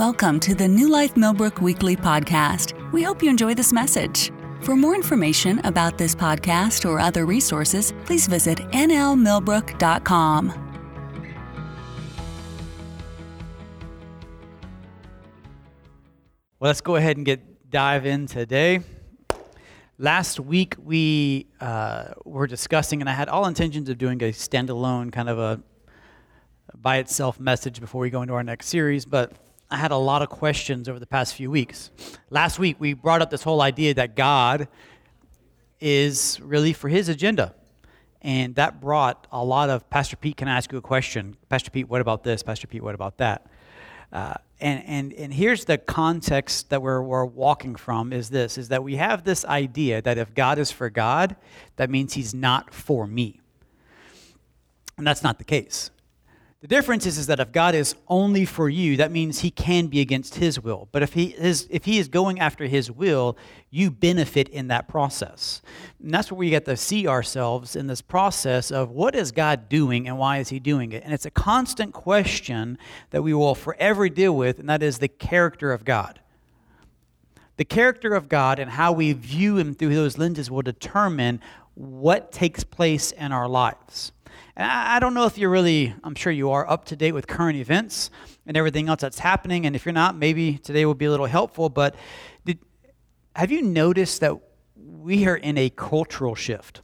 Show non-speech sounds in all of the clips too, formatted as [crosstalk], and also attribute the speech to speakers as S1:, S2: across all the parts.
S1: Welcome to the New Life Millbrook Weekly Podcast. We hope you enjoy this message. For more information about this podcast or other resources, please visit nlmillbrook.com.
S2: Well, let's go ahead and get dive in today. Last week we uh, were discussing, and I had all intentions of doing a standalone kind of a by itself message before we go into our next series, but I had a lot of questions over the past few weeks. Last week we brought up this whole idea that God is really for His agenda, and that brought a lot of Pastor Pete. Can I ask you a question, Pastor Pete? What about this, Pastor Pete? What about that? Uh, and, and, and here's the context that we're, we're walking from is this is that we have this idea that if god is for god that means he's not for me and that's not the case the difference is, is that if God is only for you, that means he can be against his will. But if he is, if he is going after his will, you benefit in that process. And that's where we get to see ourselves in this process of what is God doing and why is he doing it? And it's a constant question that we will forever deal with, and that is the character of God. The character of God and how we view him through those lenses will determine what takes place in our lives. And I don't know if you're really, I'm sure you are up to date with current events and everything else that's happening. And if you're not, maybe today will be a little helpful. But did, have you noticed that we are in a cultural shift?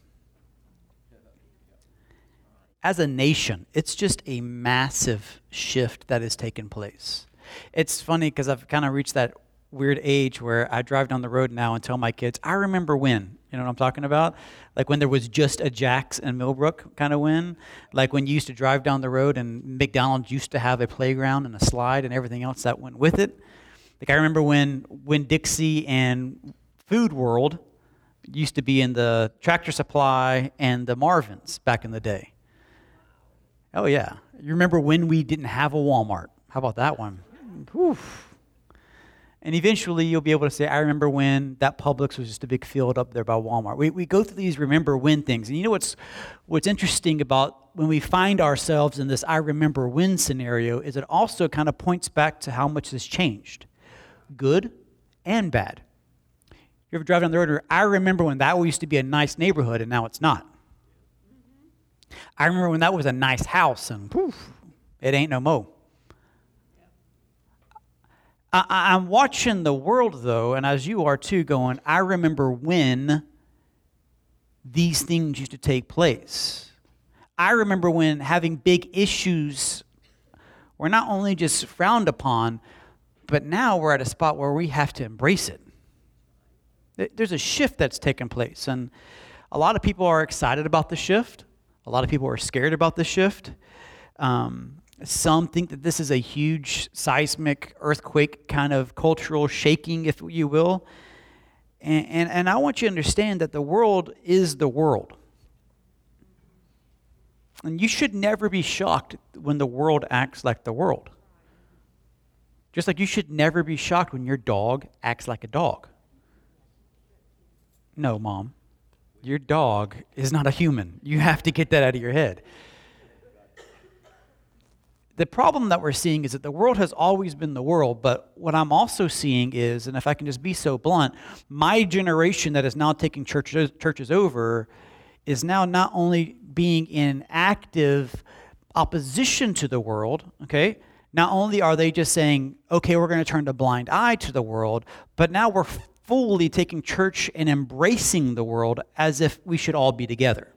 S2: As a nation, it's just a massive shift that has taken place. It's funny because I've kind of reached that weird age where I drive down the road now and tell my kids, I remember when. You know what I'm talking about? Like when there was just a Jack's and Millbrook kind of win. Like when you used to drive down the road and McDonald's used to have a playground and a slide and everything else that went with it. Like I remember when when Dixie and Food World used to be in the Tractor Supply and the Marvins back in the day. Oh yeah. You remember when we didn't have a Walmart? How about that one? Whew. And eventually you'll be able to say, I remember when that Publix was just a big field up there by Walmart. We, we go through these remember when things. And you know what's, what's interesting about when we find ourselves in this I remember when scenario is it also kind of points back to how much has changed, good and bad. You ever drive down the road and I remember when that used to be a nice neighborhood and now it's not. I remember when that was a nice house and poof, it ain't no more. I, am watching the world, though, and as you are too, going, I remember when these things used to take place. I remember when having big issues were not only just frowned upon, but now we're at a spot where we have to embrace it. There's a shift that's taken place, and a lot of people are excited about the shift. A lot of people are scared about the shift. Um, some think that this is a huge seismic earthquake kind of cultural shaking, if you will. And, and, and, I want you to understand that the world is the world. And you should never be shocked when the world acts like the world. Just like you should never be shocked when your dog acts like a dog. No, mom. Your dog is not a human. You have to get that out of your head the problem that we're seeing is that the world has always been the world, but what I'm also seeing is, and if I can just be so blunt, my generation that is now taking churches, churches over is now not only being in active opposition to the world, okay? Not only are they just saying, okay, we're going to turn a blind eye to the world, but now we're fully taking church and embracing the world as if we should all be together.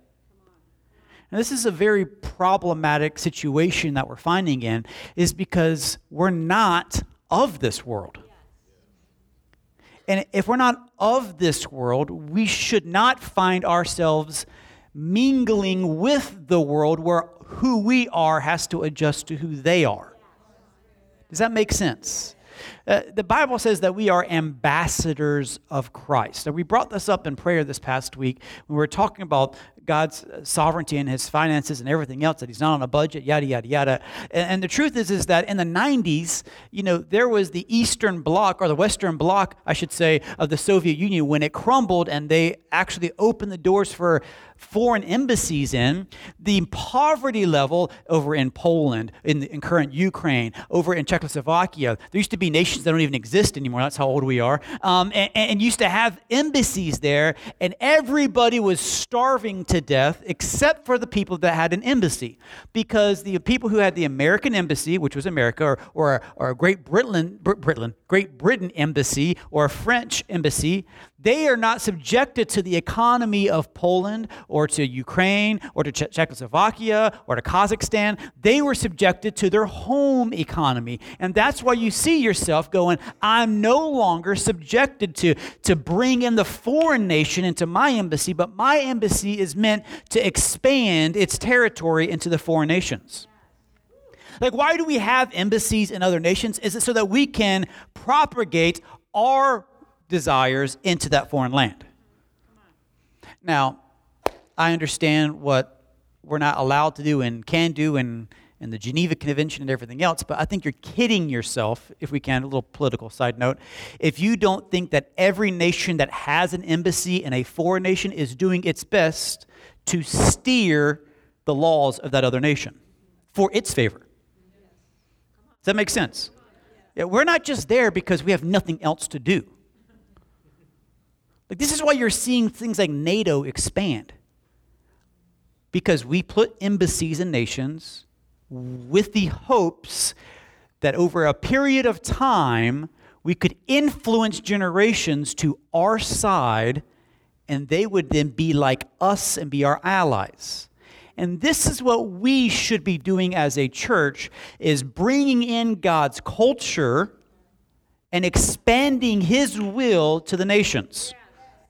S2: And this is a very problematic situation that we're finding in, is because we're not of this world. And if we're not of this world, we should not find ourselves mingling with the world where who we are has to adjust to who they are. Does that make sense? Uh, the Bible says that we are ambassadors of Christ. Now, we brought this up in prayer this past week when we were talking about God's uh, sovereignty and his finances and everything else, that he's not on a budget, yada, yada, yada. And, and, the truth is, is that in the 90s, you know, there was the Eastern Bloc, or the Western Bloc, I should say, of the Soviet Union when it crumbled and they actually opened the doors for foreign embassies in, the poverty level over in Poland, in, in current Ukraine, over in Czechoslovakia, there used to be nations that don't even exist anymore. That's how old we are. Um, and, and used to have embassies there, and everybody was starving to death except for the people that had an embassy. Because the people who had the American embassy, which was America, or, or, or Great Britain, Britain, Great Britain embassy, or a French embassy, they are not subjected to the economy of Poland or to Ukraine or to Czechoslovakia or to Kazakhstan. They were subjected to their home economy. And that's why you see yourself going, I'm no longer subjected to, to bring in the foreign nation into my embassy, but my embassy is meant to expand its territory into the foreign nations. Like, why do we have embassies in other nations? Is it so that we can propagate our desires into that foreign land. Now, I understand what we're not allowed to do and can do and and the Geneva Convention and everything else, but I think you're kidding yourself, if we can, a little political side note, if you don't think that every nation that has an embassy in a foreign nation is doing its best to steer the laws of that other nation for its favor. Does that make sense? Yeah, we're not just there because we have nothing else to do. Like, this is why you're seeing things like NATO expand. Because we put embassies in nations with the hopes that over a period of time, we could influence generations to our side, and they would then be like us and be our allies. And this is what we should be doing as a church is bringing in God's culture and expanding his will to the nations.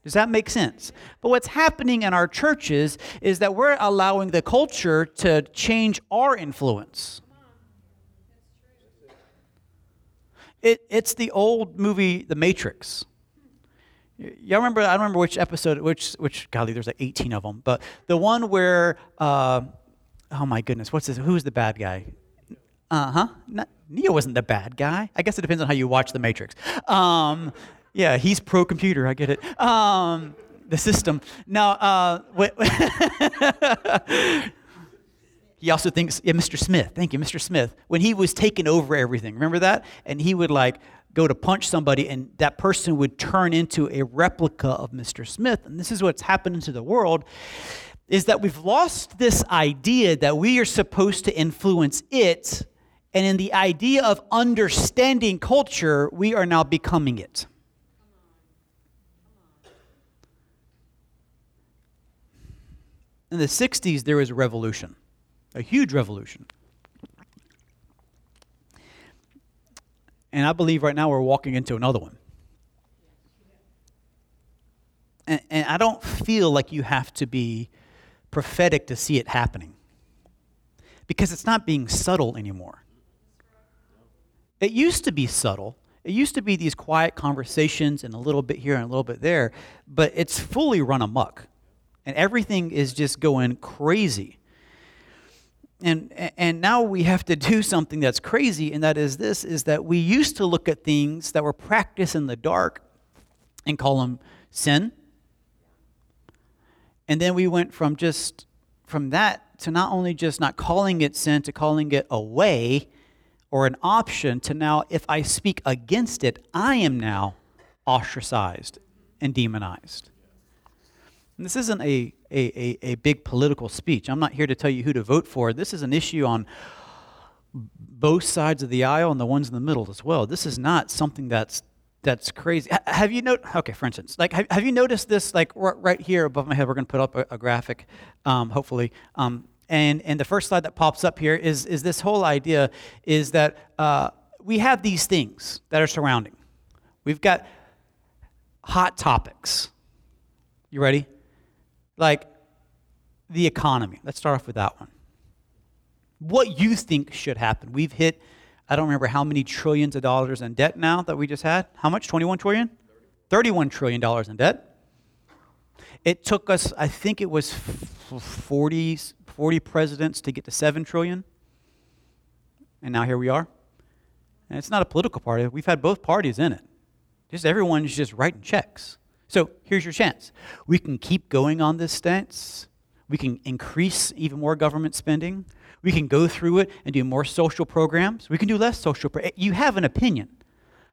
S2: Does that make sense? But what's happening in our churches is that we're allowing the culture to change our influence. It, it's the old movie, The Matrix. Y'all remember? I don't remember which episode, which, which, golly, there's like 18 of them, but the one where, uh, oh my goodness, what's this? Who's the bad guy? Uh huh. Neo wasn't the bad guy. I guess it depends on how you watch The Matrix. Um, yeah, he's pro computer. I get it. Um, the system. Now, uh, [laughs] he also thinks, yeah, Mr. Smith. Thank you, Mr. Smith. When he was taking over everything, remember that? And he would like go to punch somebody, and that person would turn into a replica of Mr. Smith. And this is what's happening to the world is that we've lost this idea that we are supposed to influence it. And in the idea of understanding culture, we are now becoming it. In the 60s, there was a revolution, a huge revolution. And I believe right now we're walking into another one. And, and I don't feel like you have to be prophetic to see it happening because it's not being subtle anymore. It used to be subtle. It used to be these quiet conversations and a little bit here and a little bit there, but it's fully run amok and everything is just going crazy. And, and now we have to do something that's crazy, and that is this is that we used to look at things that were practiced in the dark and call them sin. And then we went from just from that to not only just not calling it sin, to calling it a way or an option, to now, if I speak against it, I am now ostracized and demonized. And this isn't a, a, a, a, big political speech. I'm not here to tell you who to vote for. This is an issue on both sides of the aisle and the ones in the middle as well. This is not something that's that's crazy. Have you noticed? Okay, for instance, like have, have you noticed this? Like r- right here above my head, we're going to put up a, a graphic, um, hopefully. Um, and and the first slide that pops up here is is this whole idea is that uh, we have these things that are surrounding. We've got hot topics. You ready? Like the economy. Let's start off with that one. What you think should happen? We've hit, I don't remember how many trillions of dollars in debt now that we just had. How much? 21 trillion? 31 trillion dollars in debt. It took us, I think it was 40, 40 presidents to get to 7 trillion. And now here we are. And it's not a political party. We've had both parties in it. Just everyone's just writing checks. So here's your chance. We can keep going on this stance, We can increase even more government spending. We can go through it and do more social programs. We can do less social. Pro- you have an opinion.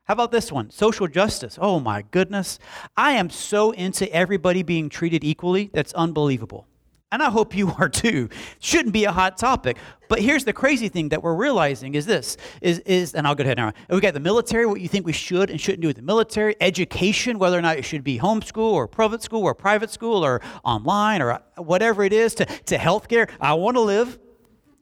S2: How about this one? Social justice. Oh my goodness. I am so into everybody being treated equally. That's unbelievable. And I hope you [laughs] are too. Shouldn't be a hot topic. But here's the crazy thing that we're realizing is this is, is and I'll go ahead now. We got the military, what you think we should and shouldn't do with the military, education, whether or not it should be homeschool or private school or private school or online or uh, whatever it is, to, to healthcare. I want to live.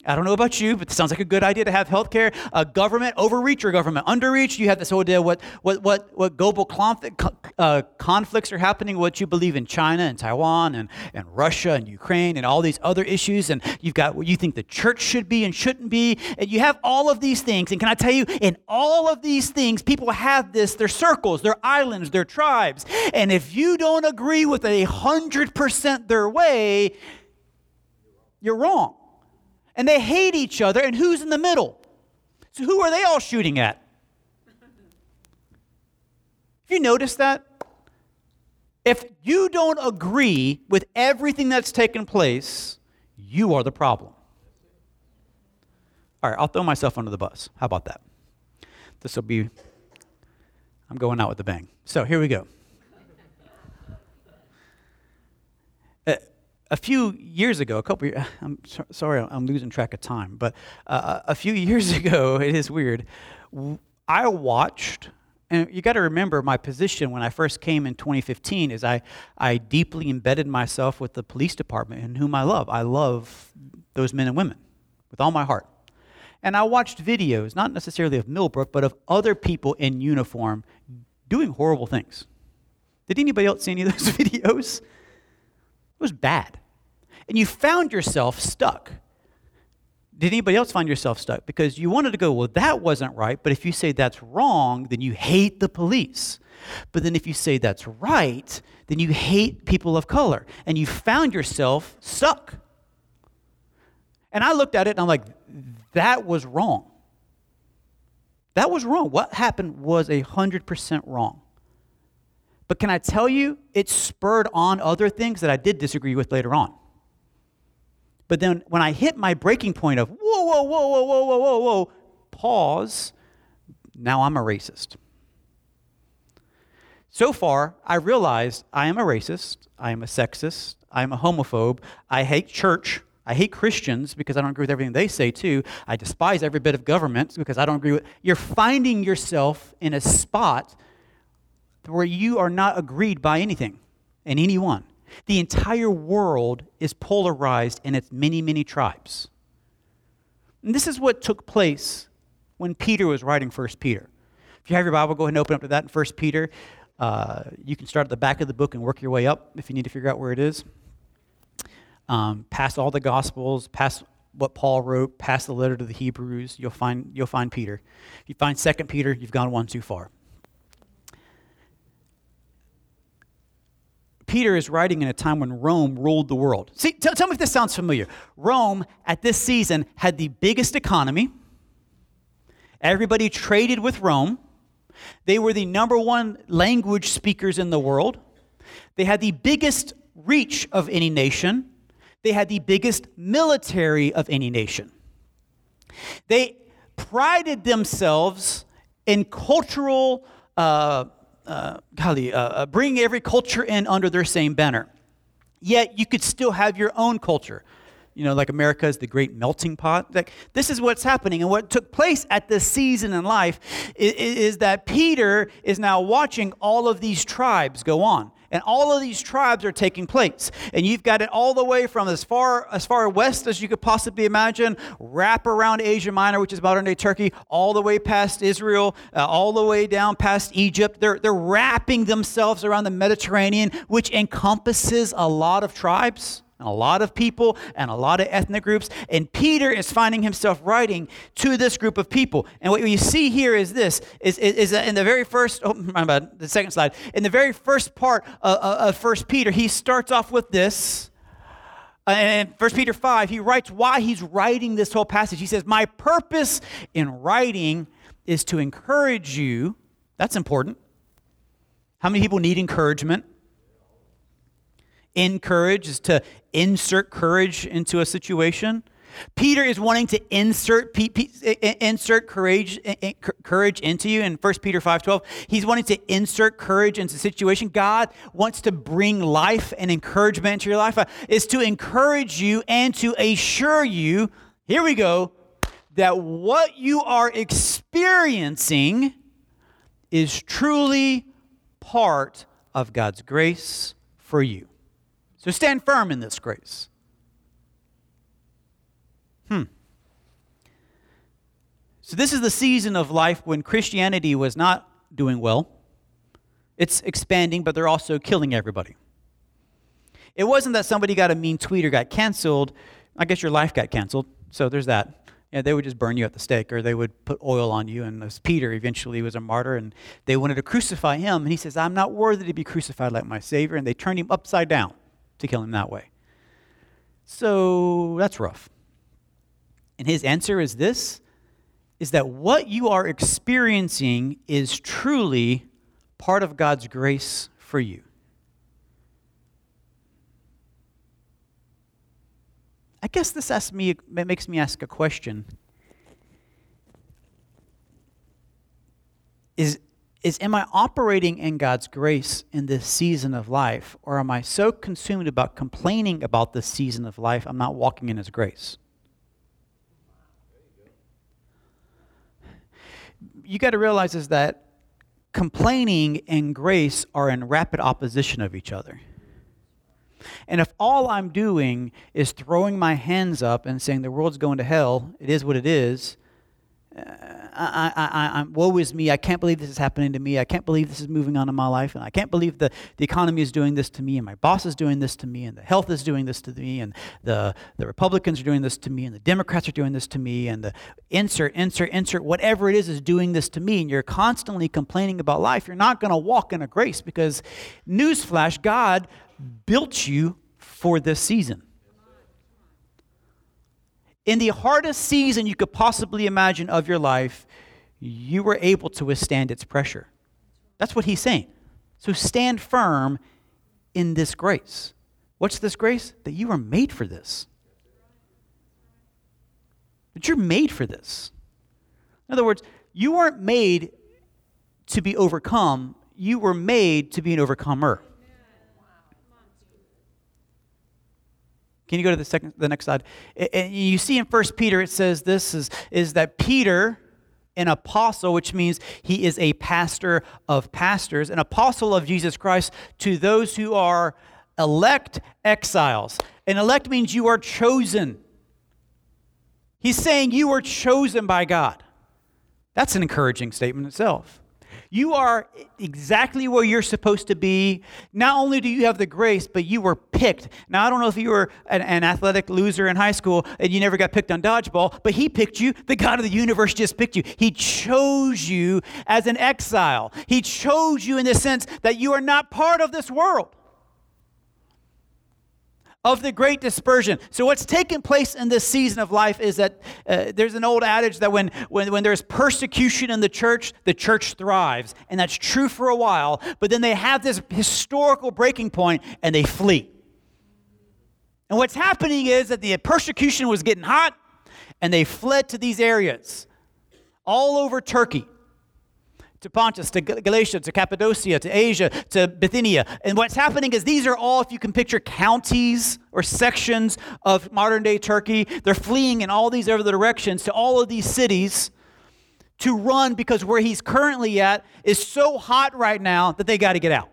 S2: I don't know about you, but it sounds like a good idea to have healthcare. Uh, government, overreach or government underreach. You have this whole idea what, what, what, what global conflict, uh, conflicts are happening, what you believe in China and Taiwan and, and Russia and Ukraine and all these other issues. And you've got what you think the church should be and shouldn't be. And you have all of these things. And can I tell you, in all of these things, people have this, their circles, their islands, their tribes. And if you don't agree with a 100% their way, you're wrong and they hate each other, and who's in the middle? So, who are they all shooting at? Have you noticed that? If you don't agree with everything that's taken place, you are the problem. All right, I'll throw myself under the bus. How about that? This will be, I'm going out with a bang. So here we go. A few years ago, a couple, years, [sighs] I'm so, sorry, I'm losing track of time, but uh, a few [laughs] years ago, it is weird. I watched, and you got to remember my position when I first came in 2015 is I, I deeply embedded myself with the police department and whom I love. I love those men and women with all my heart. And I watched videos, not necessarily of Millbrook, but of other people in uniform doing horrible things. Did anybody else see any of those [laughs] videos? It was bad and you found yourself stuck. Did anybody else find yourself stuck? Because you wanted to go, well, that wasn't right, but if you say that's wrong, then you hate the police. But then if you say that's right, then you hate people of color, and you found yourself stuck. And I looked at it and I'm like, that was wrong. That was wrong. What happened was a 100% wrong. But can I tell you, it spurred on other things that I did disagree with later on. But then when I hit my breaking point of, whoa, whoa, whoa, whoa, whoa, whoa, whoa, whoa, pause, now I'm a racist. So far, I realized I am a racist, I am a sexist, I am a homophobe, I hate church, I hate Christians because I don't agree with everything they say too. I despise every bit of government because I don't agree with. You're finding yourself in a spot where you are not agreed by anything and anyone. The entire world is polarized in its many, many tribes. And this is what took place when Peter was writing 1 Peter. If you have your Bible, go ahead and open up to that in 1 Peter. Uh, you can start at the back of the book and work your way up if you need to figure out where it is. Um, past all the Gospels, past what Paul wrote, past the letter to the Hebrews, you'll find, you'll find Peter. If you find 2 Peter, you've gone one too far. Peter is writing in a time when Rome ruled the world. See, t- tell me if this sounds familiar. Rome, at this season, had the biggest economy. Everybody traded with Rome. They were the number one language speakers in the world. They had the biggest reach of any nation. They had the biggest military of any nation. They prided themselves in cultural uh, uh, golly, uh, uh, every culture in under their same banner. Yet you could still have your own culture. You know, like America is the great melting pot. Like this is what's happening, and what took place at this season in life is, is that Peter is now watching all of these tribes go on and all of these tribes are taking place. And you've got it all the way from as far as far west as you could possibly imagine wrap around asia minor which is modern day turkey all the way past israel uh, all the way down past egypt. They're, they're wrapping themselves around the mediterranean which encompasses a lot of tribes a lot of people and a lot of ethnic groups. And Peter is finding himself writing to this group of people. And what you see here is this, is, is, is in the very first, oh, my bad, the second slide, in the very first part of, of First Peter, he starts off with this. Uh, and in 1 Peter 5, he writes why he's writing this whole passage. He says, My purpose in writing is to encourage you. That's important. How many people need encouragement? encourage is to insert courage into a situation. Peter is wanting to insert insert courage courage into you in 1 Peter 5:12. He's wanting to insert courage into a situation. God wants to bring life and encouragement into your life. Uh, is to encourage you and to assure you, here we go, that what you are experiencing is truly part of God's grace for you. So stand firm in this grace. Hmm. So, this is the season of life when Christianity was not doing well. It's expanding, but they're also killing everybody. It wasn't that somebody got a mean tweet or got canceled. I guess your life got canceled, so there's that. Yeah, they would just burn you at the stake, or they would put oil on you. And as Peter eventually was a martyr, and they wanted to crucify him, and he says, "I'm not worthy to be crucified like my Savior," and they turned him upside down to kill him that way. So that's rough. And his answer is this is that what you are experiencing is truly part of God's grace for you. I guess this asks me, makes me ask a question. Is, is am I operating in God's grace in this season of life, or am I so consumed about complaining about this season of life, I'm not walking in His grace? you got to realize is that complaining and grace are in rapid opposition of each other. And if all I'm doing is throwing my hands up and saying the world's going to hell, it is what it is, uh, I, I, I, woe is me. I can't believe this is happening to me. I can't believe this is moving on in my life. And I can't believe the, the economy is doing this to me, and my boss is doing this to me, and the health is doing this to me, and the, the Republicans are doing this to me, and the Democrats are doing this to me, and the insert, insert, insert, whatever it is, is doing this to me. And you're constantly complaining about life. You're not going to walk in a grace because, newsflash, God built you for this season in the hardest season you could possibly imagine of your life, you were able to withstand its pressure. That's what he's saying. So stand firm in this grace. What's this grace? That you are made for this. That you're made for this. In other words, you weren't made to be overcome, you were made to be an overcomer. Can you go to the second, the next slide? And you see in First Peter it says this is, is that Peter, an apostle, which means he is a pastor of pastors, an apostle of Jesus Christ to those who are elect exiles. And elect means you are chosen. He's saying you are chosen by God. That's an encouraging statement itself. You are exactly where you're supposed to be. Not only do you have the grace, but you were picked. Now, I don't know if you were an, an, athletic loser in high school and you never got picked on dodgeball, but He picked you. The God of the universe just picked you. He chose you as an exile. He chose you in the sense that you are not part of this world of the great dispersion. So, what's taken place in this season of life is that uh, there's an old adage that when, when, when there's persecution in the church, the church thrives. And that's true for a while, but then they have this historical breaking point and they flee. And what's happening is that the persecution was getting hot and they fled to these areas all over Turkey to Pontus, to Galatia, to Cappadocia, to Asia, to Bithynia. And what's happening is these are all, if you can picture counties or sections of modern day Turkey, they're fleeing in all these other directions to all of these cities to run because where he's currently at is so hot right now that they got to get out.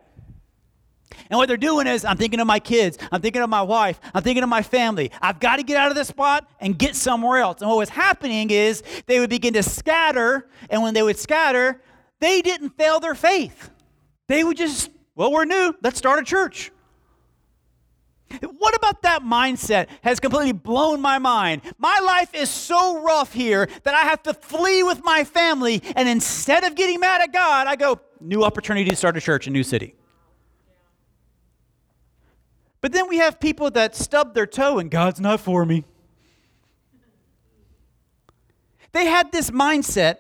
S2: And what they're doing is, I'm thinking of my kids, I'm thinking of my wife, I'm thinking of my family. I've got to get out of this spot and get somewhere else. And what was happening is they would begin to scatter, and when they would scatter, they didn't fail their faith. They would just, well, we're new, let's start a church. What about that mindset has completely blown my mind? My life is so rough here that I have to flee with my family, and instead of getting mad at God, I go, new opportunity to start a church in New City. But then we have people that stub their toe and God's not for me. They had this mindset,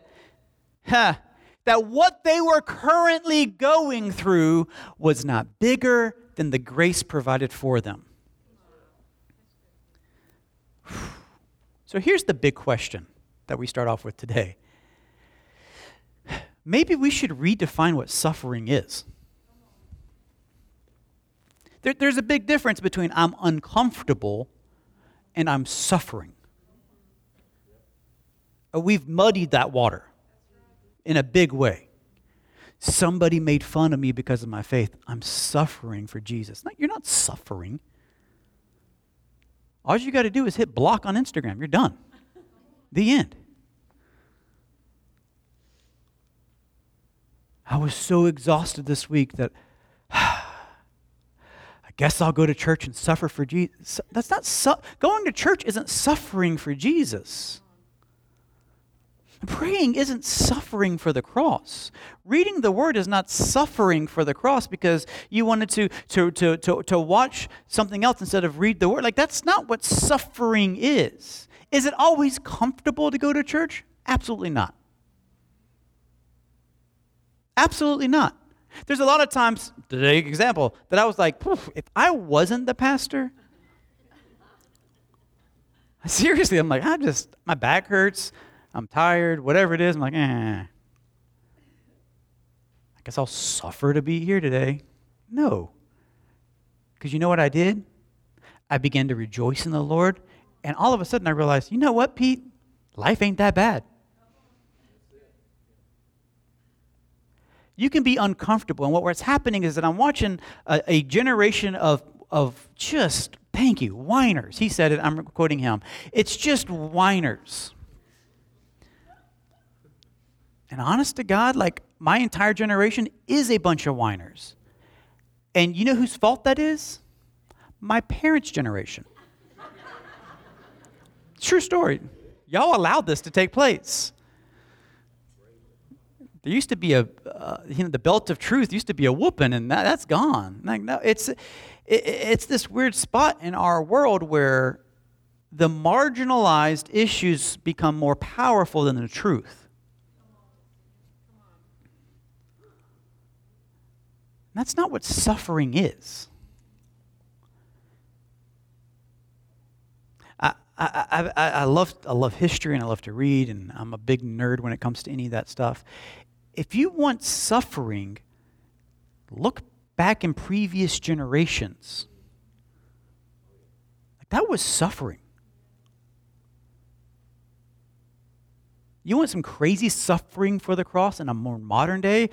S2: huh, that what they were currently going through was not bigger than the grace provided for them. So here's the big question that we start off with today. Maybe we should redefine what suffering is. There, there's a big difference between I'm uncomfortable and I'm suffering. Uh, we've muddied that water in a big way. Somebody made fun of me because of my faith. I'm suffering for Jesus. No, you're not suffering. All you got to do is hit block on Instagram. You're done. The end. I was so exhausted this week that [sighs] I guess I'll go to church and suffer for Jesus. That's not su- going to church isn't suffering for Jesus. Praying isn't suffering for the cross. Reading the word is not suffering for the cross because you wanted to, to, to, to, to watch something else instead of read the word. Like, that's not what suffering is. Is it always comfortable to go to church? Absolutely not. Absolutely not. There's a lot of times, today example, that I was like, if I wasn't the pastor, [laughs] seriously, I'm like, I just, my back hurts. I'm tired, whatever it is. I'm like, eh. I guess I'll suffer to be here today. No. Because you know what I did? I began to rejoice in the Lord, and all of a sudden I realized, you know what, Pete? Life ain't that bad. You can be uncomfortable, and what's happening is that I'm watching a, a generation of, of just, thank you, whiners. He said it, I'm quoting him. It's just whiners and honest to God, like my entire generation is a bunch of whiners. And you know whose fault that is? My parents' generation. [laughs] True story. Y'all allowed this to take place. There used to be a, uh, you know, the belt of truth used to be a whooping, and that, that's gone. Like, no, it's, it, it's this weird spot in our world where the marginalized issues become more powerful than the truth. That's not what suffering is. I, I, I, I, love, I love history and I love to read, and I'm a big nerd when it comes to any of that stuff. If you want suffering, look back in previous generations. That was suffering. You want some crazy suffering for the cross in a more modern day?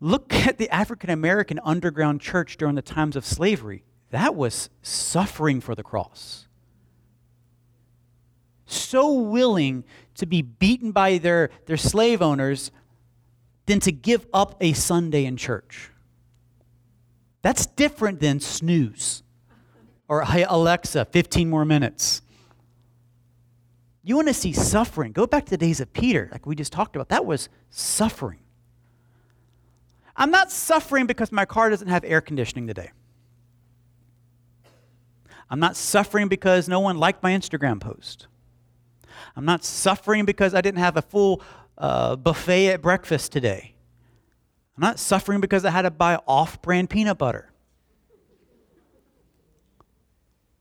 S2: Look at the African American underground church during the times of slavery. That was suffering for the cross. So willing to be beaten by their, their slave owners than to give up a Sunday in church. That's different than snooze or hey, Alexa, 15 more minutes. You want to see suffering? Go back to the days of Peter, like we just talked about. That was suffering. I'm not suffering because my car doesn't have air conditioning today. I'm not suffering because no one liked my Instagram post. I'm not suffering because I didn't have a full uh, buffet at breakfast today. I'm not suffering because I had to buy off brand peanut butter.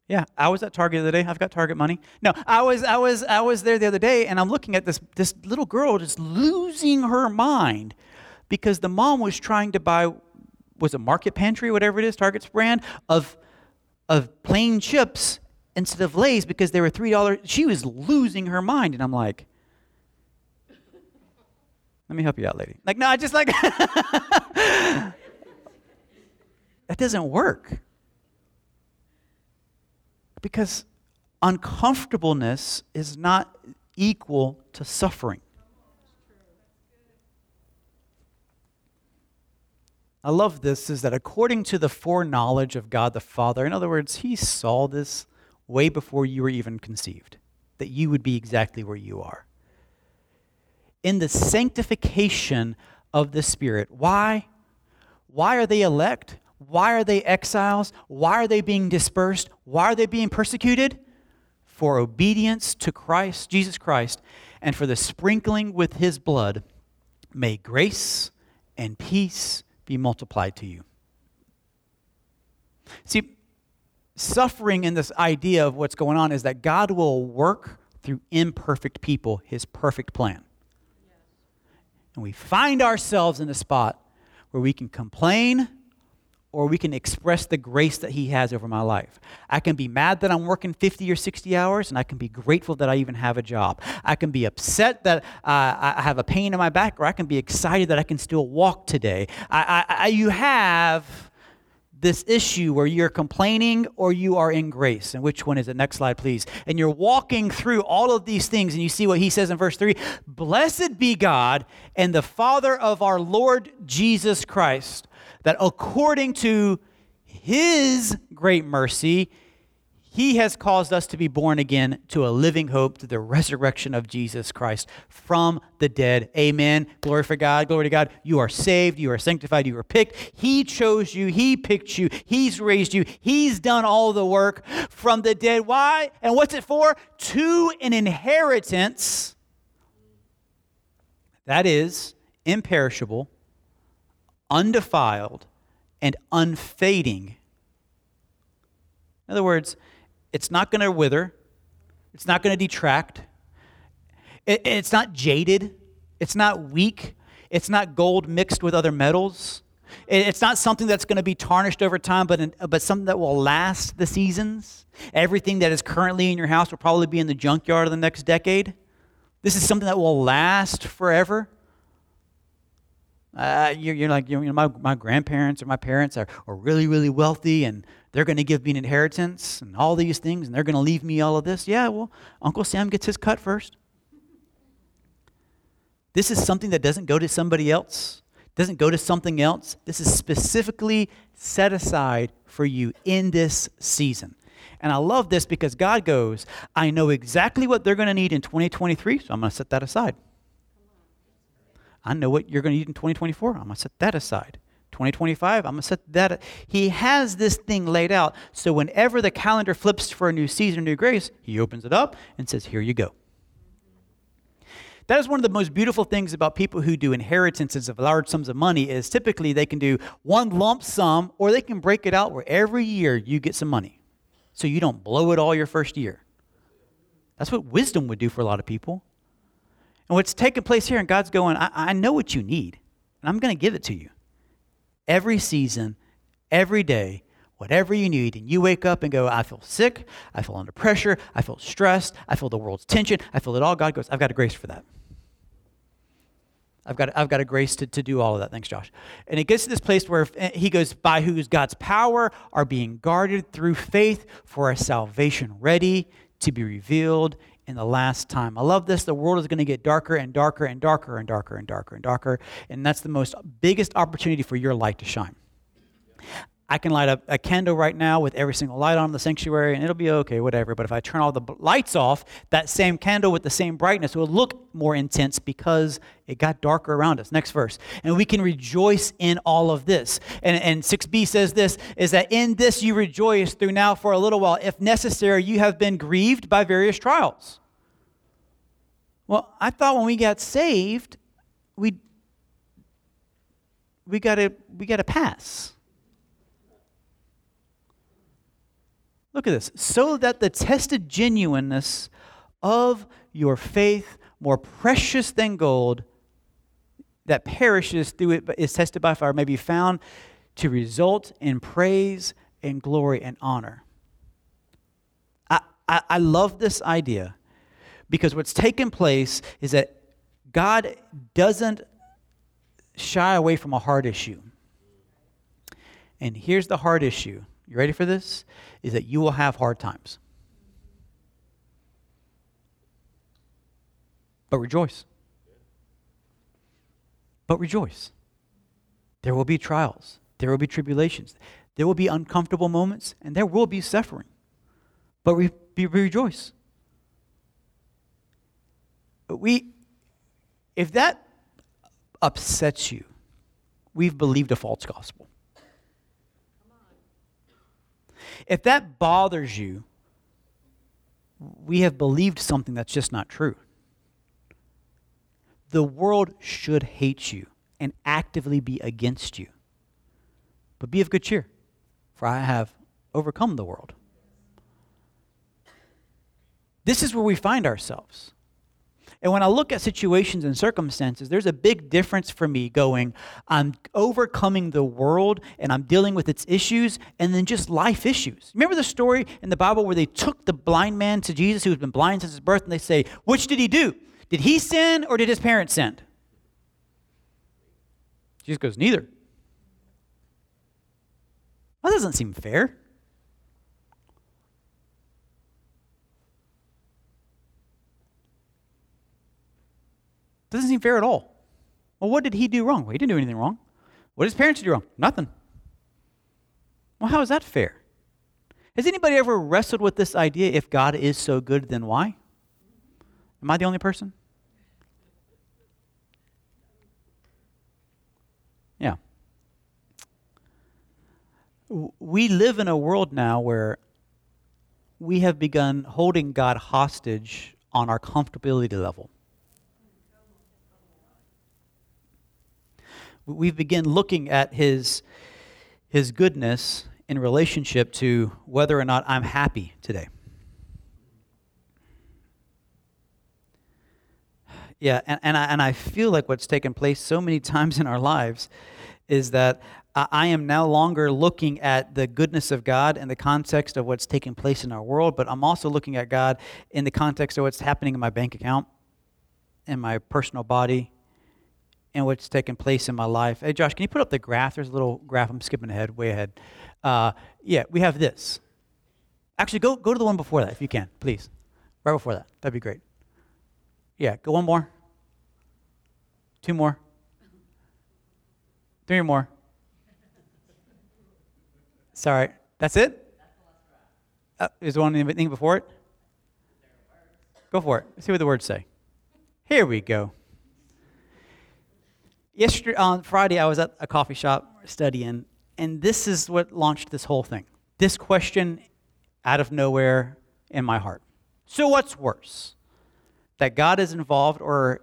S2: Yeah, I was at Target the other day. I've got Target money. No, I was, I was, I was there the other day, and I'm looking at this, this little girl just losing her mind because the mom was trying to buy was a market pantry whatever it is target's brand of of plain chips instead of lays because they were three dollars. She was losing her mind and i'm like let me help you out lady. Like no i just like [laughs] that doesn't work. Because uncomfortableness is not equal to suffering I love this is that according to the foreknowledge of God the Father, in other words, He saw this way before you were even conceived, that you would be exactly where you are. In the sanctification of the Spirit. Why? Why are they elect? Why are they exiles? Why are they being dispersed? Why are they being persecuted? For obedience to Christ, Jesus Christ, and for the sprinkling with his blood, may grace and peace be multiplied to you. See, suffering in this idea of what's going on is that God will work through imperfect people his perfect plan. And we find ourselves in a spot where we can complain or we can express the grace that he has over my life. I can be mad that I'm working 50 or 60 hours, and I can be grateful that I even have a job. I can be upset that uh, I have a pain in my back, or I can be excited that I can still walk today. I, I, I, you have this issue where you're complaining or you are in grace. And which one is it? Next slide, please. And you're walking through all of these things, and you see what he says in verse 3 Blessed be God and the Father of our Lord Jesus Christ, that according to his great mercy, he has caused us to be born again to a living hope through the resurrection of Jesus Christ from the dead. Amen. Glory for God. Glory to God. You are saved. You are sanctified. You are picked. He chose you. He picked you. He's raised you. He's done all the work from the dead. Why? And what's it for? To an inheritance that is imperishable, undefiled, and unfading. In other words, it's not going to wither. It's not going to detract. It, it's not jaded. It's not weak. It's not gold mixed with other metals. It's not something that's going to be tarnished over time, but, but something that will last the seasons. Everything that is currently in your house will probably be in the junkyard of the next decade. This is something that will last forever. Uh, you're, you're, like, you know, my, my grandparents or my parents are, are really, really wealthy and they're going to give me an inheritance and all these things and they're going to leave me all of this. Yeah, well, Uncle Sam gets his cut first. This is something that doesn't go to somebody else, doesn't go to something else. This is specifically set aside for you in this season. And I love this because God goes, I know exactly what they're going to need in 2023, so I'm going to set that aside. I know what you're going to need in 2024. I'm going to set that aside. 2025, I'm going to set that. He has this thing laid out. So whenever the calendar flips for a new season, new grace, he opens it up and says, Here you go. That is one of the most beautiful things about people who do inheritances of large sums of money is typically they can do one lump sum or they can break it out where every year you get some money. So you don't blow it all your first year. That's what wisdom would do for a lot of people. And what's taking place here, and God's going, I, I know what you need, and I'm going to give it to you. Every season, every day, whatever you need, and you wake up and go, I feel sick, I feel under pressure, I feel stressed, I feel the world's tension, I feel it all. God goes, I've got a grace for that. I've got, I've got a grace to, to do all of that. Thanks, Josh. And it gets to this place where eh, he goes, by whose God's power are being guarded through faith for a salvation ready to be revealed in the last time. I love this. The world is going to get darker and darker and darker and darker and darker and darker. And that's the most biggest opportunity for your light to shine. I can light up a candle right now with every single light on in the sanctuary and it'll be okay, whatever. But if I turn all the lights off, that same candle with the same brightness will look more intense because it got darker around us. Next verse. And we can rejoice in all of this. And, and 6b says this is that in this you rejoice through now for a little while. If necessary, you have been grieved by various trials. Well, I thought when we got saved, we we got to we got to pass. Look at this. So that the tested genuineness of your faith, more precious than gold, that perishes through it, but is tested by fire, may be found to result in praise and glory and honor. I, I, I love this idea because what's taken place is that God doesn't shy away from a hard issue. And here's the hard issue. You ready for this? Is that you will have hard times. But rejoice. But rejoice. There will be trials, there will be tribulations, there will be uncomfortable moments, and there will be suffering. But we, be, rejoice. We, if that upsets you, we've believed a false gospel. If that bothers you, we have believed something that's just not true. The world should hate you and actively be against you. But be of good cheer for I have overcome the world. This is where we find ourselves. And when I look at situations and circumstances, there's a big difference for me going, I'm overcoming the world and I'm dealing with its issues, and then just life issues. Remember the story in the Bible where they took the blind man to Jesus who's been blind since his birth, and they say, Which did he do? Did he sin or did his parents sin? Jesus goes, Neither. That doesn't seem fair. Doesn't seem fair at all. Well, what did he do wrong? Well, he didn't do anything wrong. What did his parents do wrong? Nothing. Well, how is that fair? Has anybody ever wrestled with this idea if God is so good, then why? Am I the only person? Yeah. We live in a world now where we have begun holding God hostage on our comfortability level. We've begun looking at his, his goodness in relationship to whether or not I'm happy today. Yeah, and, and, I, and I feel like what's taken place so many [laughs] times in our lives is that I am now longer looking at the goodness of God in the context of what's taking place in our world, but I'm also looking at God in the context of what's happening in my bank account, in my personal body, and what's taken place in my life. Hey, Josh, can you put up the graph? There's a little graph. I'm skipping ahead, way ahead. Uh, yeah, we have this. Actually, go, go to the one before that if you can, please. Right before that. That'd be great. Yeah, go one more. Two more. Three more. Sorry. That's it? Uh, is there one anything before it? Go for it. Let's see what the words say. Here we go yesterday on Friday, I was at a coffee shop studying, and this is what launched this whole thing. This question out of nowhere in my heart. So, what's worse? That God is involved or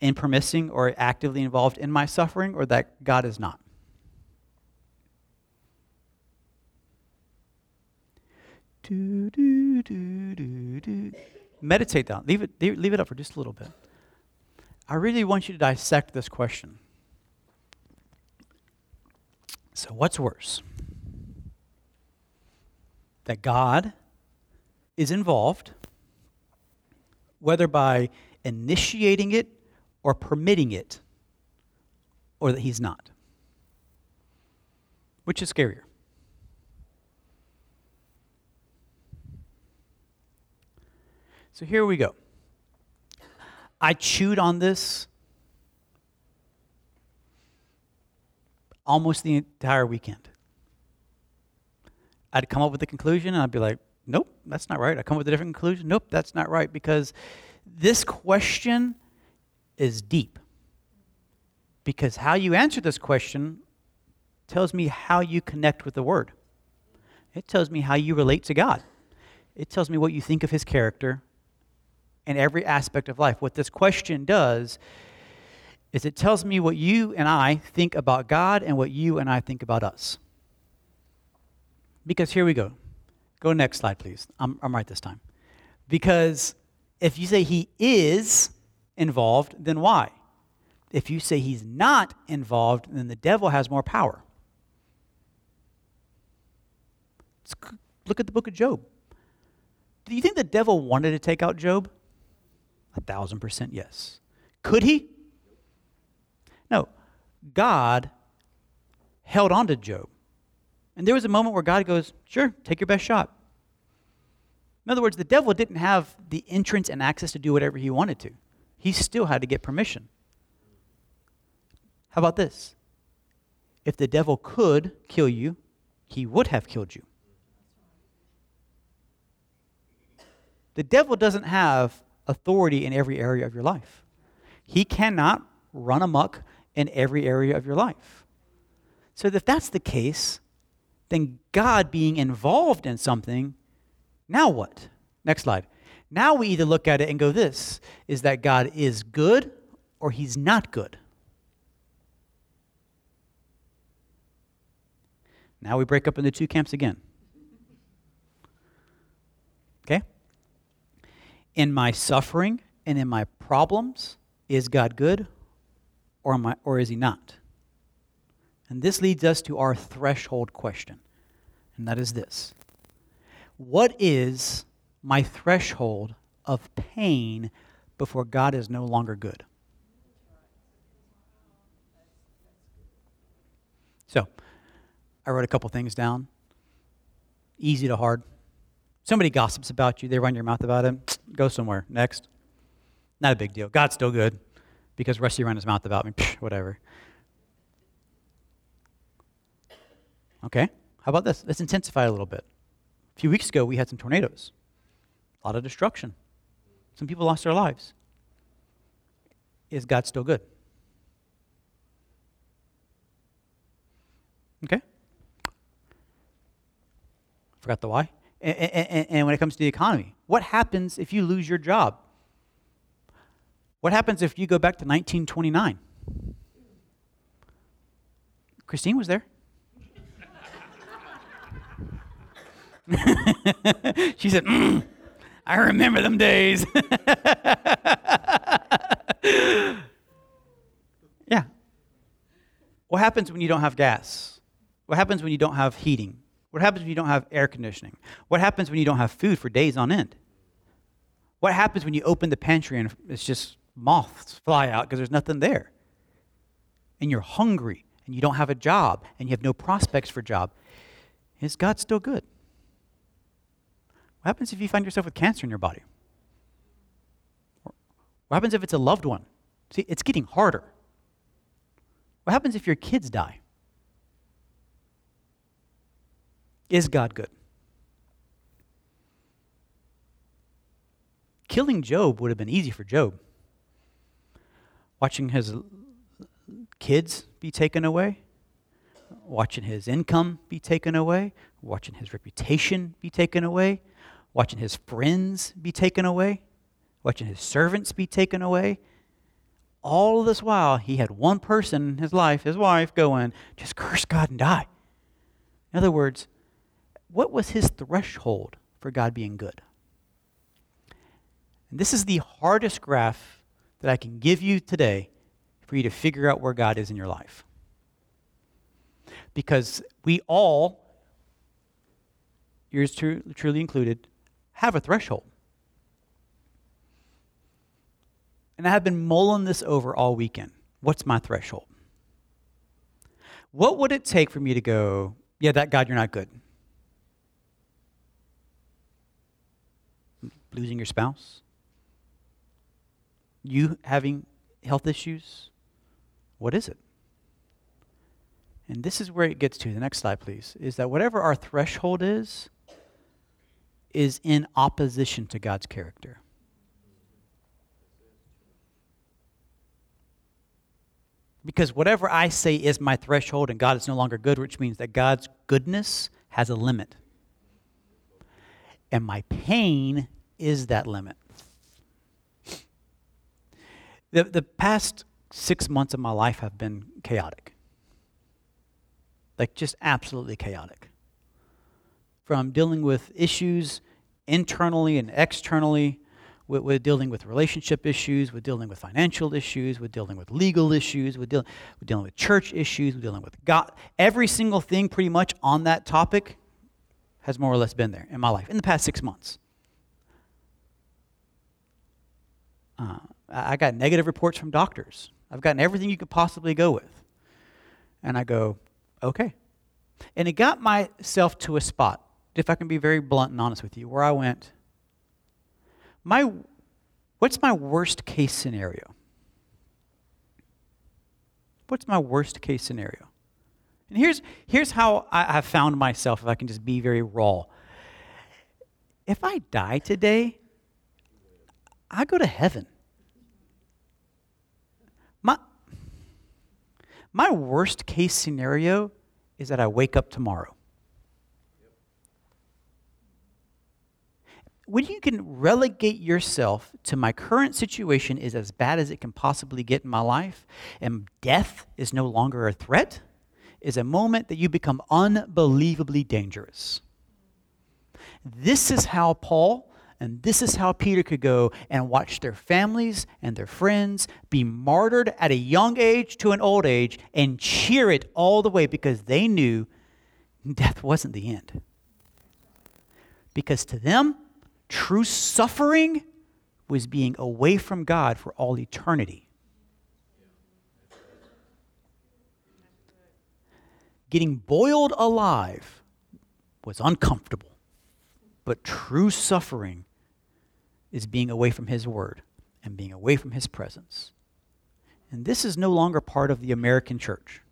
S2: in permitting or actively involved in my suffering, or that God is not? Do, do, do. Meditate on. Leave it, leave it up for just a little bit. I really want you to dissect this question. So, what's worse? That God is involved, whether by initiating it or permitting it, or that He's not? Which is scarier? So, here we go. I chewed on this almost the entire weekend. I'd come up with a conclusion and I'd be like, nope, that's not right. I'd come up with a different conclusion. Nope, that's not right. Because this question is deep. Because how you answer this question tells me how you connect with the Word. It tells me how you relate to God. It tells me what you think of His character in every aspect of life. What this question does is it tells me what you and I think about God and what you and I think about us. Because here we go. Go next slide, please. I'm, I'm right this time. Because if you say he is involved, then why? If you say he's not involved, then the devil has more power. Look at the book of Job. Do you think the devil wanted to take out Job? A thousand percent yes. Could he? No. God held on to Job. And there was a moment where God goes, Sure, take your best shot. In other words, the devil didn't have the entrance and access to do whatever he wanted to, he still had to get permission. How about this? If the devil could kill you, he would have killed you. The devil doesn't have authority in every area of your life. He cannot run amuck in every area of your life. So, if that's the case, then God being involved in something, now what? Next slide. Now we either look at it and go, this is that God is good or he's not good. Now we break up into two camps again. Okay? In my suffering and in my problems, is God good or, am I, or is he not? And this leads us to our threshold question, and that is this What is my threshold of pain before God is no longer good? So, I wrote a couple things down. Easy to hard. Somebody gossips about you, they run your mouth about him, Go somewhere. Next. Not a big deal. God's still good because Rusty ran his mouth about me. Whatever. Okay, how about this? Let's intensify a little bit. A few weeks ago, we had some tornadoes, a lot of destruction. Some people lost their lives. Is God still good? Okay. Forgot the why. And, and, when it comes to the economy, what happens if you lose your job? What happens if you go back to 1929? Christine was there. [laughs] she said, mm, I remember them days. [laughs] yeah. What happens when you don't have gas? What happens when you don't have heating? What happens when you don't have air conditioning? What happens when you don't have food for days on end? What happens when you open the pantry and it's just moths fly out because there's nothing there? And you're hungry and you don't have a job and you have no prospects for job. Is God still good? What happens if you find yourself with cancer in your body? What happens if it's a loved one? See, it's getting harder. What happens if your kids die? Is God good? Killing Job would have been easy for Job. Watching his kids be taken away, watching his income be taken away, watching his reputation be taken away, watching his friends be taken away, watching his servants be taken away. All this while, he had one person in his life, his wife, going, just curse God and die. In other words, what was his threshold for God being good? And this is the hardest graph that I can give you today for you to figure out where God is in your life. Because we all, yours truly included, have a threshold. And I have been mulling this over all weekend. What's my threshold? What would it take for me to go, yeah, that God, you're not good? Losing your spouse? You having health issues? What is it? And this is where it gets to. The next slide, please. Is that whatever our threshold is, is in opposition to God's character. Because whatever I say is my threshold and God is no longer good, which means that God's goodness has a limit. And my pain is that limit. The, the past six months of my life have been chaotic. Like, just absolutely chaotic from dealing with issues internally and externally, with, with, dealing with relationship issues, with dealing with financial issues, with dealing with legal issues, with, deal, with dealing with church issues, with dealing with God. Every single thing pretty much on that topic has more or less been there in my life in the past six months. Uh, I got negative reports from doctors. I've gotten everything you could possibly go with. And I go, okay. And it got myself to a spot if I can be very blunt and honest with you, where I went, my, what's my worst case scenario? What's my worst case scenario? And here's, here's how I have found myself, if I can just be very raw. If I die today, I go to heaven. My, my worst case scenario is that I wake up tomorrow. when you can relegate yourself to my current situation is as bad as it can possibly get in my life, and death is no longer a threat, is a moment that you become unbelievably dangerous. This is how Paul and this is how Peter could go and watch their families and their friends be martyred at a young age to an old age and cheer it all the way because they knew death wasn't the end. Because to them, true suffering was being away from God for all eternity. Getting boiled alive was uncomfortable, but true suffering is being away from His Word and being away from His presence. And this is no longer part of the American church.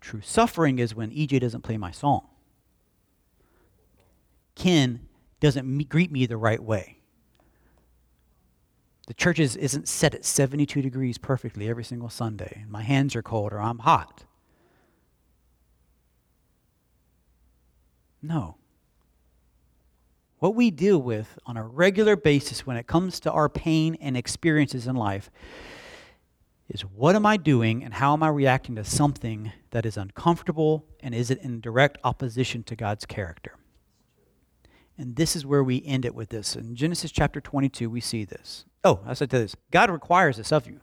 S2: True suffering is when EJ doesn't play my song. Ken doesn't me- greet me the right way. The church is, isn't set at 72 degrees perfectly every single Sunday. And my hands are cold or I'm hot. No. What we deal with on a regular basis when it comes to our pain and experiences in life is what am I doing and how am I reacting to something that is uncomfortable and is it in direct opposition to God's character? And this is where we end it with this. In Genesis chapter 22, we see this. Oh, I said to this God requires this of you.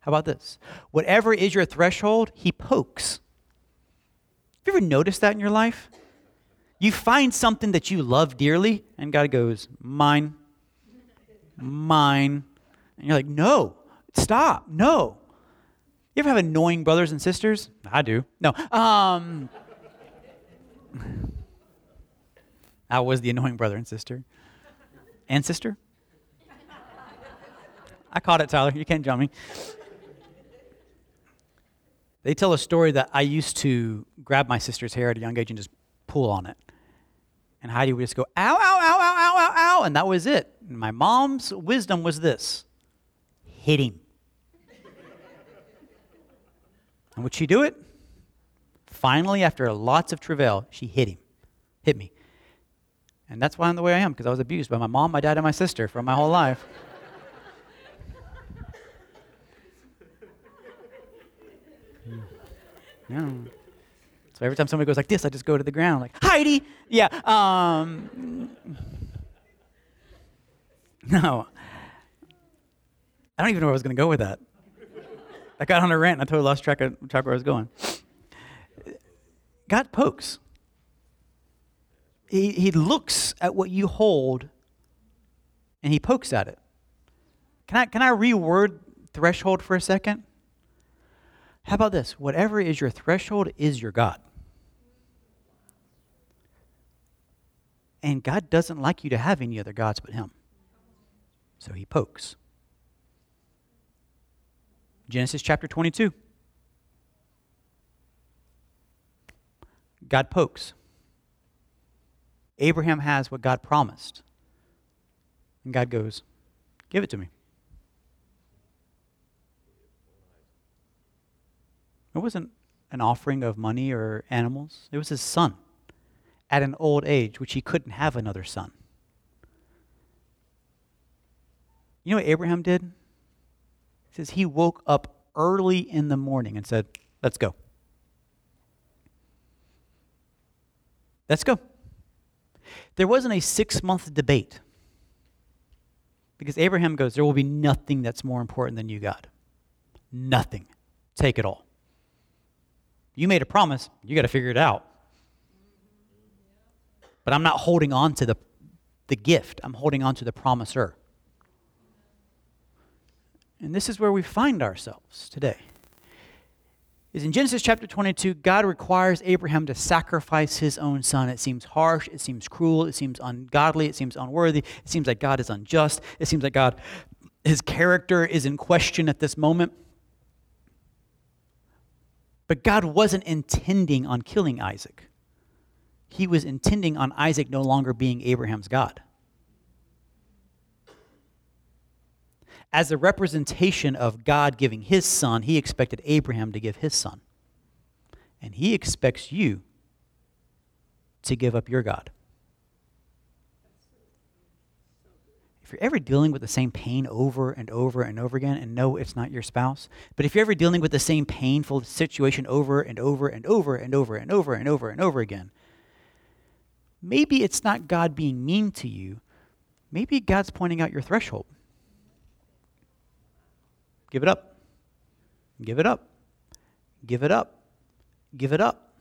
S2: How about this? Whatever is your threshold, He pokes. Have you ever noticed that in your life? You find something that you love dearly, and God goes, Mine, mine. And you're like, No, stop, no. You ever have annoying brothers and sisters? I do. No. Um, [laughs] I was the annoying brother and sister. And sister? I caught it, Tyler. You can't jump me. They tell a story that I used to grab my sister's hair at a young age and just pull on it. And Heidi would just go, ow, ow, ow, ow, ow, ow, ow. And that was it. And my mom's wisdom was this hit him. [laughs] and would she do it? Finally, after lots of travail, she hit him, hit me. And that's why I'm the way I am, because I was abused by my mom, my dad, and my sister for my whole life. [laughs] yeah. So every time somebody goes like this, I just go to the ground, like, Heidi! Yeah. Um, [laughs] no. I don't even know where I was going to go with that. I got on a rant and I totally lost track of, track where I was going. God pokes. He, he looks at what you hold and he pokes at it. Can I, can I reword threshold for a second? How about this? Whatever is your threshold is your God. And God doesn't like you to have any other gods but Him. So He pokes. Genesis chapter 22. God pokes. Abraham has what God promised. And God goes, Give it to me. It wasn't an offering of money or animals, it was his son at an old age, which he couldn't have another son. You know what Abraham did? He says he woke up early in the morning and said, Let's go. Let's go. There wasn't a six month debate because Abraham goes, There will be nothing that's more important than you, God. Nothing. Take it all. You made a promise, you got to figure it out. But I'm not holding on to the, the gift, I'm holding on to the promiser. And this is where we find ourselves today. Is in Genesis chapter 22, God requires Abraham to sacrifice his own son. It seems harsh, it seems cruel, it seems ungodly, it seems unworthy, it seems like God is unjust, it seems like God, his character is in question at this moment. But God wasn't intending on killing Isaac. He was intending on Isaac no longer being Abraham's God. As a representation of God giving his son, he expected Abraham to give his son. And he expects you to give up your God. if you're ever dealing with the same pain over and over and over again, and no, it's not your spouse, but if you're ever dealing with the same painful situation over and over and over and over and over and over and over again, maybe it's not God being mean to you. Maybe God's pointing out your threshold. Give it up. Give it up. Give it up. Give it up.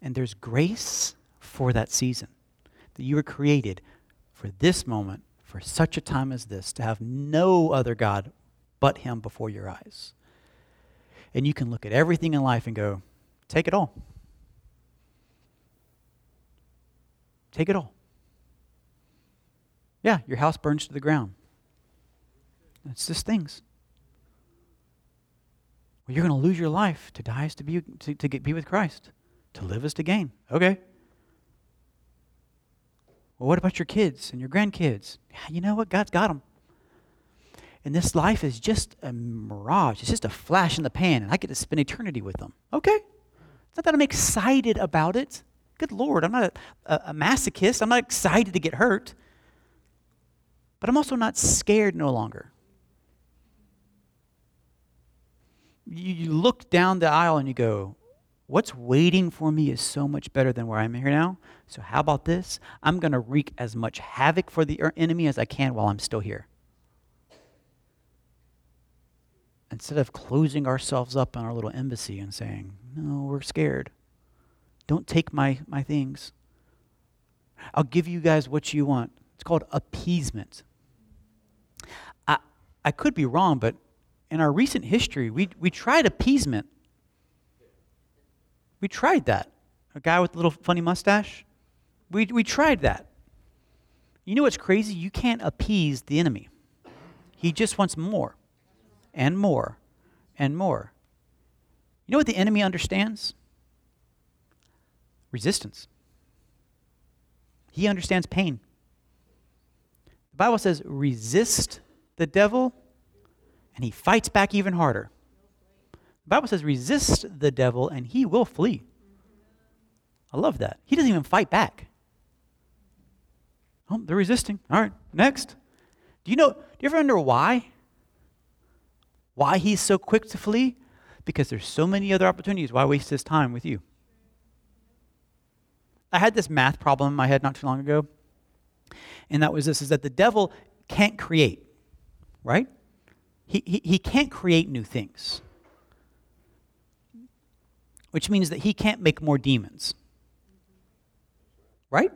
S2: And there's grace for that season that you were created for this moment, for such a time as this, to have no other God but Him before your eyes. And you can look at everything in life and go, take it all. Take it all. Yeah, your house burns to the ground. It's just things. Well, you're going to lose your life. To die is to be to, to get, be with Christ. To live is to gain. Okay. Well, what about your kids and your grandkids? Yeah, you know what? God's got them. And this life is just a mirage. It's just a flash in the pan, and I get to spend eternity with them. Okay. It's not that I'm excited about it. Good Lord, I'm not a, a, masochist. I'm not excited to get hurt. But I'm also not scared no longer. You, you look down the aisle and you go, What's waiting for me is so much better than where I'm here now. So, how about this? I'm going to wreak as much havoc for the er, enemy as I can while I'm still here. Instead of closing ourselves up in our little embassy and saying, No, we're scared. Don't take my, my things. I'll give you guys what you want. It's called appeasement. I, I could be wrong, but in our recent history, we, we tried appeasement we tried that. A guy with a little funny mustache. We, we tried that. You know what's crazy? You can't appease the enemy. He just wants more and more and more. You know what the enemy understands? Resistance. He understands pain. The Bible says, resist the devil, and he fights back even harder. The Bible says, resist the devil and he will flee. I love that. He doesn't even fight back. Oh, they're resisting. All right, next. Do you know, do you ever wonder why? Why he's so quick to flee? Because there's so many other opportunities. Why waste his time with you? I had this math problem in my head not too long ago. And that was this is that the devil can't create, right? He, he, he can't create new things which means that he can't make more demons. Right?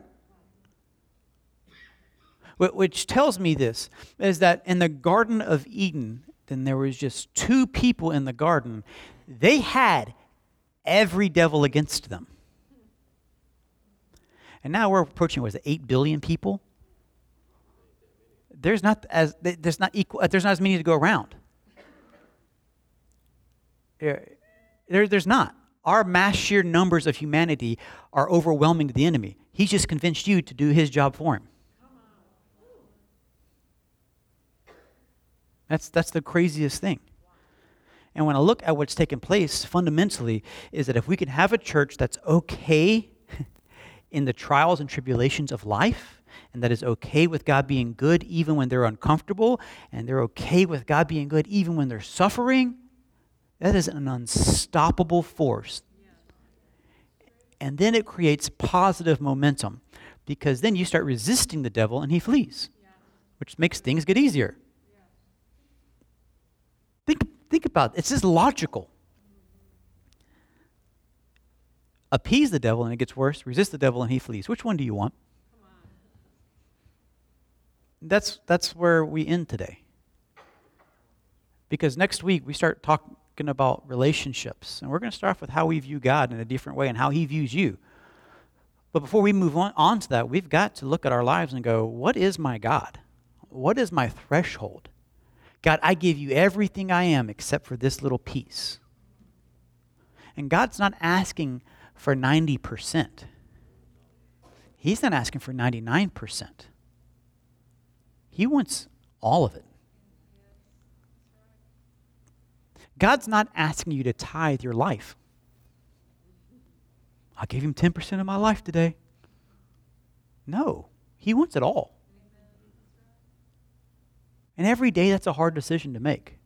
S2: Which tells me this is that in the Garden of Eden, then there was just two people in the garden. They had every devil against them. And now we're approaching, what is it, 8 billion people? There's not as, there's not equal, uh, there's not as many to go around. Uh, there, there's not our mass sheer numbers of humanity are overwhelming to the enemy. He's just convinced you to do his job for him. That's, that's the craziest thing. And when I look at what's taken place fundamentally, is that if we can have a church that's okay in the trials and tribulations of life, and that is okay with God being good even when they're uncomfortable, and they're okay with God being good even when they're suffering, that is an unstoppable force. And then it creates positive momentum because then you start resisting the devil and he flees, which makes things get easier. Think, think about it. It's just logical. Appease the devil and it gets worse. Resist the devil and he flees. Which one do you want? That's, that's where we end today. Because next week we start talking about relationships. And we're going to start off with how we view God in a different way and how He views you. But before we move on, on to that, we've got to look at our lives and go, what is my God? What is my threshold? God, I give you everything I am except for this little piece. And God's not asking for 90%. He's not asking for 99%. He wants all of it. God's not asking you to tithe your life. I gave him 10% of my life today. No, he wants it all. And every day, that's a hard decision to make.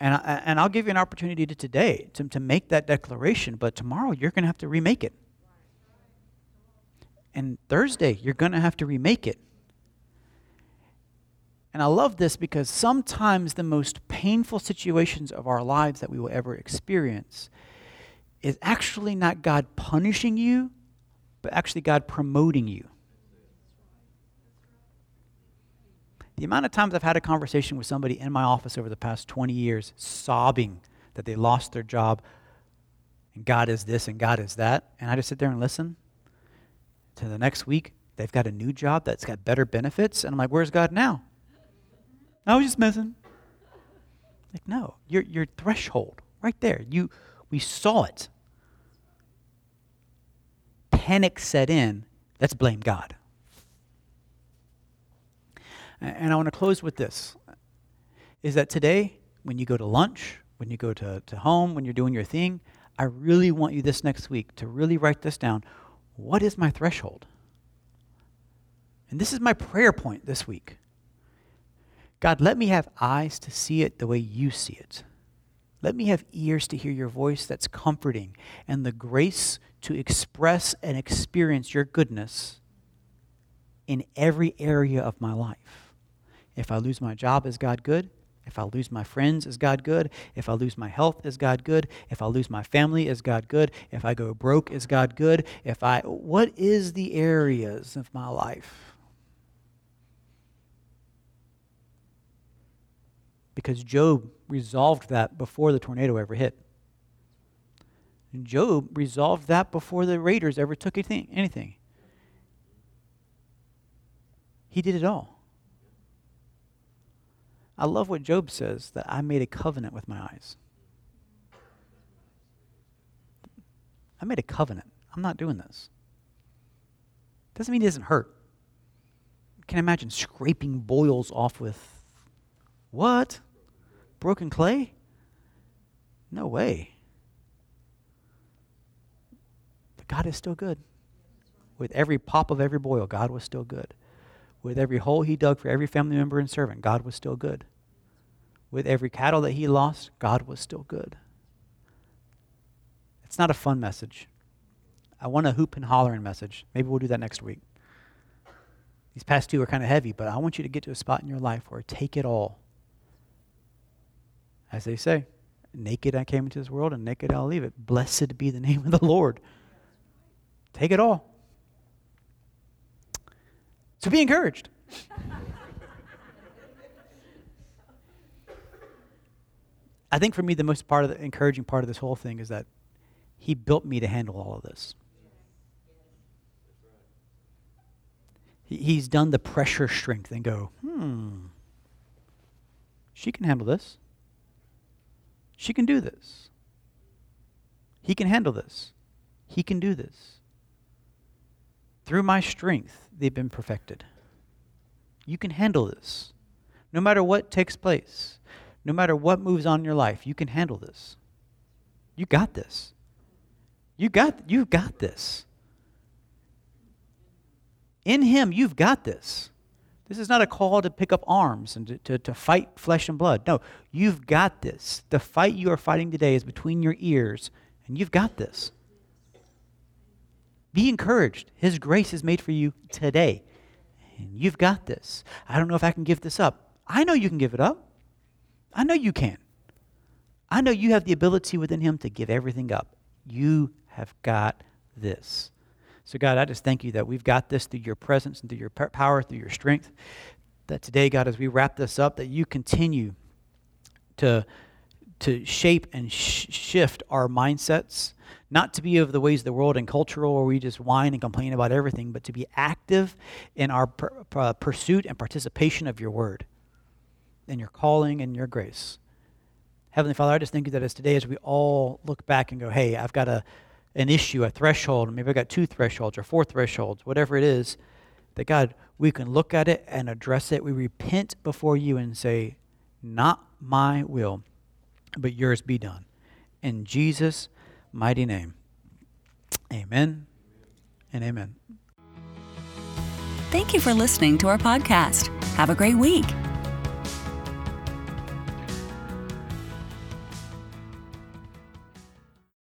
S2: And, I, and I'll give you an opportunity to today to, to make that declaration, but tomorrow you're going to have to remake it. And Thursday, you're going to have to remake it. And I love this because sometimes the most painful situations of our lives that we will ever experience is actually not God punishing you, but actually God promoting you. The amount of times I've had a conversation with somebody in my office over the past 20 years sobbing that they lost their job and God is this and God is that, and I just sit there and listen. To the next week, they've got a new job that's got better benefits, and I'm like, where's God now? I was just messing. Like, no, your, your threshold right there. You, we saw it. Panic set in. Let's blame God. And I want to close with this is that today, when you go to lunch, when you go to, to home, when you're doing your thing, I really want you this next week to really write this down. What is my threshold? And this is my prayer point this week. God, let me have eyes to see it the way you see it. Let me have ears to hear your voice that's comforting and the grace to express and experience your goodness in every area of my life. If I lose my job, is God good? If I lose my friends, is God good? If I lose my health, is God good? If I lose my family, is God good? If I go broke, is God good? If I what is the areas of my life? Because Job resolved that before the tornado ever hit. Job resolved that before the raiders ever took anything. anything. He did it all. I love what Job says that I made a covenant with my eyes. I made a covenant. I'm not doing this. Doesn't mean it doesn't hurt. Can I imagine scraping boils off with what? Broken clay? No way. But God is still good. With every pop of every boil, God was still good. With every hole he dug for every family member and servant, God was still good. With every cattle that he lost, God was still good. It's not a fun message. I want a hoop and hollering message. Maybe we'll do that next week. These past two are kind of heavy, but I want you to get to a spot in your life where take it all. As they say, naked I came into this world and naked I'll leave it. Blessed be the name of the Lord. Take it all. So be encouraged. I think for me, the most part of the encouraging part of this whole thing is that He built me to handle all of this. He's done the pressure strength and go, hmm, she can handle this. She can do this. He can handle this. He can do this. Through my strength, they've been perfected. You can handle this. No matter what takes place, no matter what moves on in your life, you can handle this. You got this. You got you got this. In him, you've got this. This is not a call to pick up arms and to, to, to, fight flesh and blood. No, you've got this. The fight you are fighting today is between your ears, and you've got this. Be encouraged. His grace is made for you today. And you've got this. I don't know if I can give this up. I know you can give it up. I know you can. I know you have the ability within Him to give everything up. You have got this. So, God, I just thank you that we've got this through your presence and through your power, through your strength. That today, God, as we wrap this up, that you continue to, to shape and sh- shift our mindsets not to be of the ways of the world and cultural where we just whine and complain about everything, but to be active in our per, per, uh, pursuit and participation of your word, and your calling and your grace. Heavenly Father, I just thank you that as today, as we all look back and go, hey, I've got a, an issue, a threshold, maybe I've got two thresholds or four thresholds, whatever it is, that God, we can look at it and address it. We repent before you and say, not my will, but yours be done. In Jesus' mighty name. Amen and amen.
S1: Thank you for listening to our podcast. Have a great week.